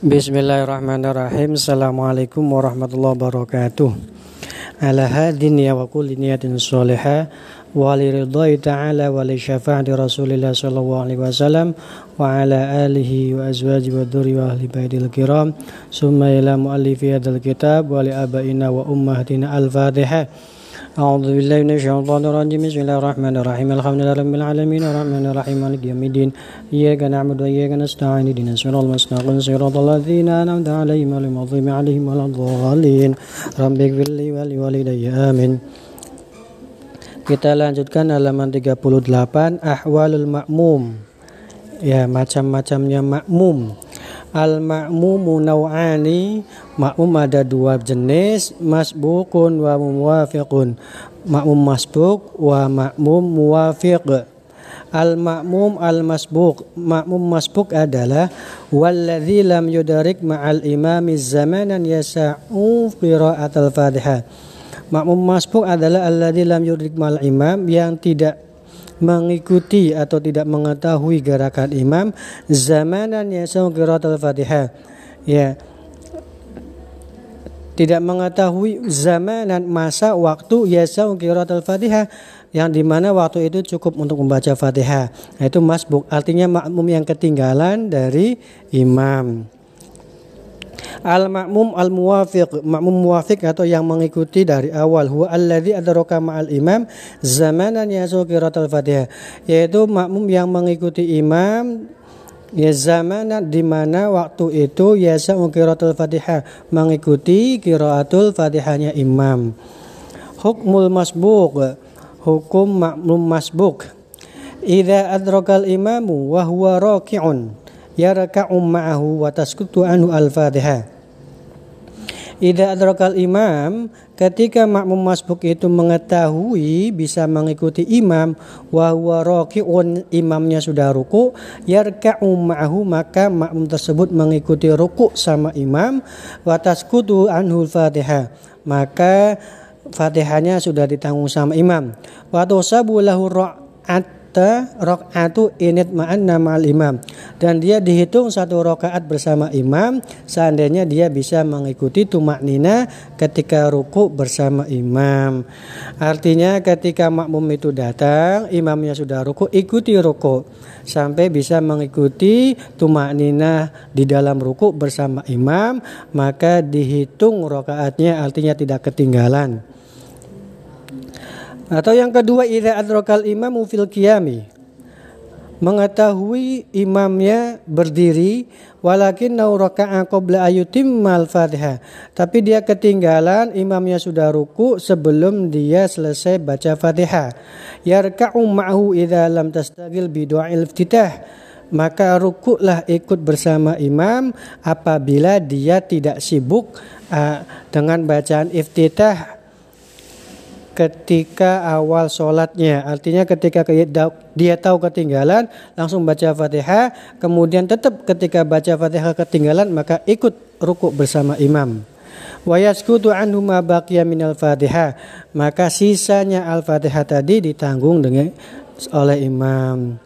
Bismillahirrahmanirrahim. Assalamualaikum warahmatullahi wabarakatuh. Ala hadin ya wa kulli niyatin salihah wa li ridhai ta'ala wa li syafa'ati Rasulillah sallallahu alaihi wasallam wa ala alihi wa azwaji wa dhurri wa ahli baitil kiram summa ila muallifi hadzal kitab wa li abaina wa ummahatina al-fatihah أعوذ بالله من الشيطان الرجيم بسم الله الرحمن الرحيم الحمد لله رب العالمين الرحمن الرحيم مالك يوم الدين إياك نعبد وإياك نستعين اهدنا الصراط المستقيم صراط الذين أنعمت عليهم غير المغضوب عليهم ولا الضالين رب اغفر لي ولوالدي آمين Kita lanjutkan halaman 38 Ahwalul Ma'mum Ya macam-macamnya makmum Al-ma'mumu naw'ani Makmum ada dua jenis Masbukun wa muwafiqun. Makmum masbuk wa makmum muwafiq. Al-ma'mum al-masbuk Makmum masbuk adalah Walladhi lam yudarik ma'al imami zamanan yasa'u qira'at al-fatihah Makmum masbuk adalah Alladhi lam yudarik ma'al imam Yang tidak mengikuti atau tidak mengetahui gerakan imam zamanan yasau qiraat al-Fatihah. Ya. Tidak mengetahui zamanan masa waktu yasau qiraat al-Fatihah yang di mana waktu itu cukup untuk membaca Fatihah. Itu masbuk artinya makmum yang ketinggalan dari imam. Al makmum al muwafiq, makmum muwafiq atau yang mengikuti dari awal. Huwa alladzi adraka ma'al imam zamanan yasu qiraatul Fatihah, yaitu makmum yang mengikuti imam ya zamanan di mana waktu itu yasa qiraatul Fatihah, mengikuti qiraatul Fatihahnya imam. Hukmul masbuk, hukum makmum masbuk. Idza adrakal imamu wa huwa raki'un yarka'u ma'ahu wa taskutu anhu al-Fatihah. Ida adrakal imam ketika makmum masbuk itu mengetahui bisa mengikuti imam wa huwa raki'un imamnya sudah ruku yarka'u ma'ahu maka makmum tersebut mengikuti ruku sama imam wa taskutu anhu al-Fatihah maka Fatihahnya sudah ditanggung sama imam wa tusabu lahu ra'at ta rakaatu init nama imam. Dan dia dihitung satu rakaat bersama imam seandainya dia bisa mengikuti tumak nina ketika ruku bersama imam. Artinya ketika makmum itu datang imamnya sudah ruku ikuti ruku. Sampai bisa mengikuti tumak nina di dalam ruku bersama imam maka dihitung rakaatnya artinya tidak ketinggalan atau yang kedua idza adrakal imamu fil qiyami. Mengetahui imamnya berdiri walakin raka'a qabla ayutimmal Fatihah. Tapi dia ketinggalan imamnya sudah ruku sebelum dia selesai baca Fatihah. Yarka'u ma'hu idza lam tastagil bi du'ail iftitah maka rukuklah ikut bersama imam apabila dia tidak sibuk uh, dengan bacaan iftitah ketika awal sholatnya. Artinya ketika dia tahu ketinggalan, langsung baca fatihah. Kemudian tetap ketika baca fatihah ketinggalan, maka ikut rukuk bersama imam. Wayaskutu anhu ma minal fatihah. Maka sisanya al-fatihah tadi ditanggung dengan oleh imam.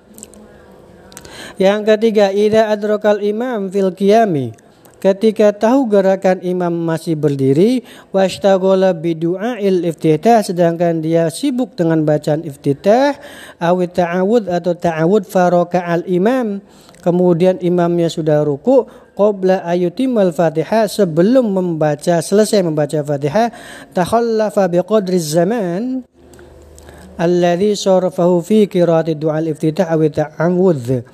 Yang ketiga, ida adrokal imam fil qiyami ketika tahu gerakan imam masih berdiri wastaghala bidu'ail iftitah sedangkan dia sibuk dengan bacaan iftitah awit ta'awud atau ta'awud faraka al imam kemudian imamnya sudah ruku qabla ayutimal fatihah sebelum membaca selesai membaca fatihah takhallafa biqadri zaman. Alladhi sarafahu fi qiraati du'a al-iftitah awit ta'awud.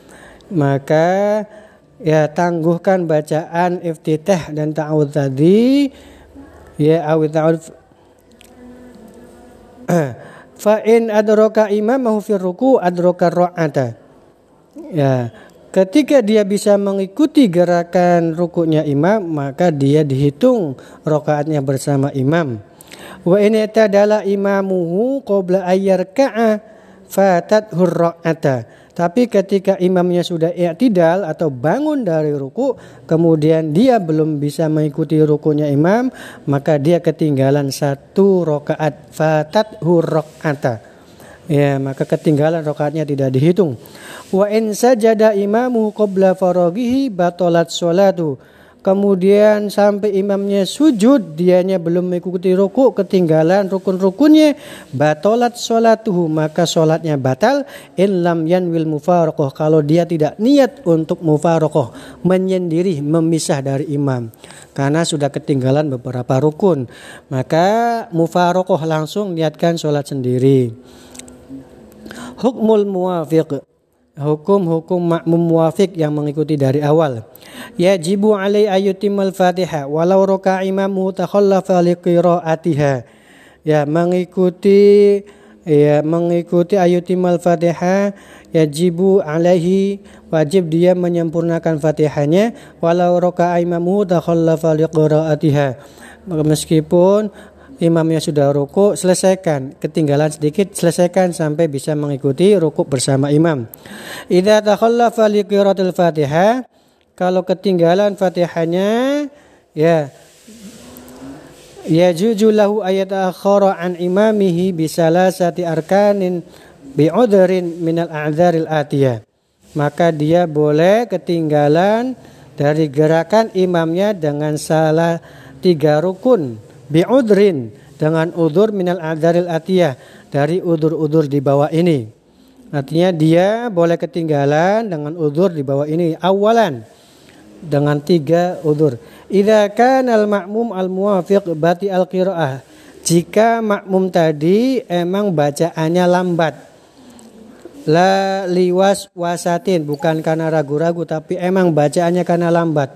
Maka ya tangguhkan bacaan iftitah dan ta'awud tadi. Ya awit ta'awud fa in adraka imamahu fi ruku adraka ra'ata. Ya ketika dia bisa mengikuti gerakan rukunya imam maka dia dihitung rokaatnya bersama imam. Wa in tadala imamuhu qabla ayyarka'a fatat hurra'ata tapi ketika imamnya sudah i'tidal atau bangun dari ruku, kemudian dia belum bisa mengikuti rukunya imam, maka dia ketinggalan satu rokaat fatat hurrokata. Ya, maka ketinggalan rokaatnya tidak dihitung. Wa in sajada imamu qabla faragihi batalat sholatu kemudian sampai imamnya sujud dianya belum mengikuti ruku ketinggalan rukun-rukunnya. Batolat sholatuhu maka sholatnya batal. In lam yanwil mufarokoh kalau dia tidak niat untuk mufarokoh menyendiri memisah dari imam. Karena sudah ketinggalan beberapa rukun. Maka mufarokoh langsung niatkan sholat sendiri. Hukmul muwafiq hukum-hukum makmum muwafiq yang mengikuti dari awal. Yajibu alai ayutimal fatihah walau roka imamu takhallafa liqiraatiha. Ya, mengikuti ya mengikuti ayutimal fatihah yajibu alaihi wajib dia menyempurnakan fatihahnya walau roka imamu takhallafa liqiraatiha. Meskipun imamnya sudah ruku, selesaikan. Ketinggalan sedikit, selesaikan sampai bisa mengikuti ruku bersama imam. Idza takhallafa li qiraatil Fatihah, kalau ketinggalan Fatihahnya ya ya lahu ayat akhara an imamihi bisalasati arkanin bi'udhrin minal a'dzaril atiyah. Maka dia boleh ketinggalan dari gerakan imamnya dengan salah tiga rukun bi'udrin dengan udur minal adaril atiyah dari udur-udur di bawah ini. Artinya dia boleh ketinggalan dengan udur di bawah ini awalan dengan tiga udur. Idza kana al makmum al muwafiq bati al qiraah. Jika makmum tadi emang bacaannya lambat. La liwas wasatin bukan karena ragu-ragu tapi emang bacaannya karena lambat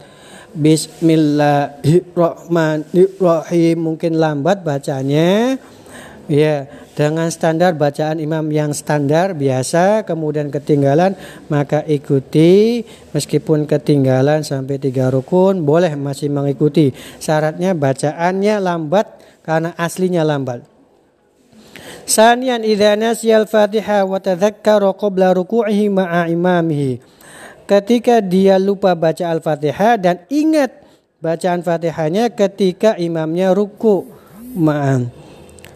Bismillahirrahmanirrahim. Mungkin lambat bacanya. Ya dengan standar bacaan imam yang standar biasa kemudian ketinggalan maka ikuti. Meskipun ketinggalan sampai tiga rukun boleh masih mengikuti. Syaratnya bacaannya lambat karena aslinya lambat. Sanian idza Fatihah wa tadhakkara qabla ruku'ihi ma'a imamihi ketika dia lupa baca Al-Fatihah dan ingat bacaan Fatihahnya ketika imamnya ruku. Ma'an.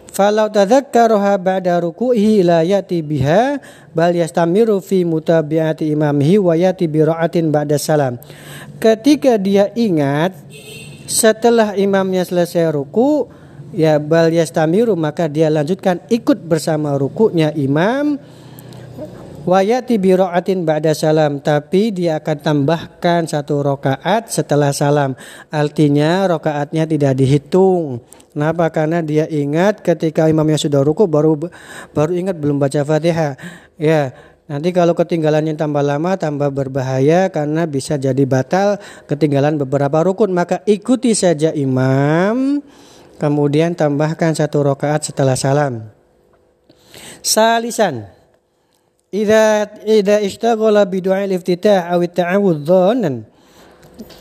Falau tadzakkaruha ba'da ruku'ihi la yati biha bal yastamiru fi mutabi'ati imamihi wa yati bi ba'da salam. Ketika dia ingat setelah imamnya selesai ruku ya bal yastamiru maka dia lanjutkan ikut bersama rukunya imam Wayati biraatin ba'da salam tapi dia akan tambahkan satu rokaat setelah salam. Artinya rokaatnya tidak dihitung. Kenapa? Karena dia ingat ketika imamnya sudah ruku baru baru ingat belum baca fatihah. Ya, nanti kalau ketinggalannya tambah lama tambah berbahaya karena bisa jadi batal ketinggalan beberapa rukun. Maka ikuti saja imam, kemudian tambahkan satu rokaat setelah salam. Salisan Ida ida ishtaghala bi du'ail iftitah aw ta'awudz dhanan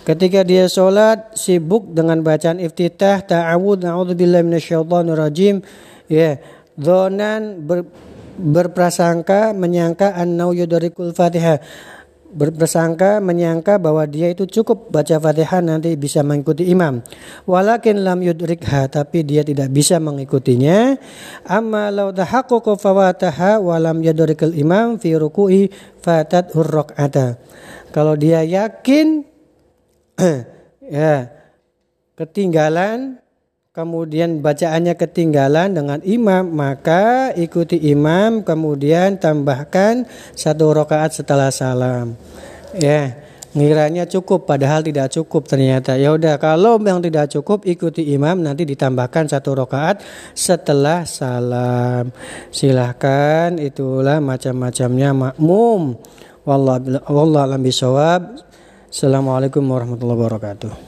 Ketika dia sholat sibuk dengan bacaan iftitah ta'awud na'udzubillahi minasyaitonir rajim ya dhonan ber, berprasangka menyangka annau yudrikul fatihah berprasangka menyangka bahwa dia itu cukup baca Fatihah nanti bisa mengikuti imam. Walakin lam yudrikha tapi dia tidak bisa mengikutinya. Amma law tahaqqaqa fawataha wa lam yudrikal imam fi ruku'i fatat hurraqata. Kalau dia yakin ya ketinggalan kemudian bacaannya ketinggalan dengan imam maka ikuti imam kemudian tambahkan satu rakaat setelah salam. Ya ngiranya cukup padahal tidak cukup ternyata. Ya udah kalau yang tidak cukup ikuti imam nanti ditambahkan satu rakaat setelah salam. Silahkan itulah macam-macamnya makmum. Wallah wallah alam assalamualaikum warahmatullahi wabarakatuh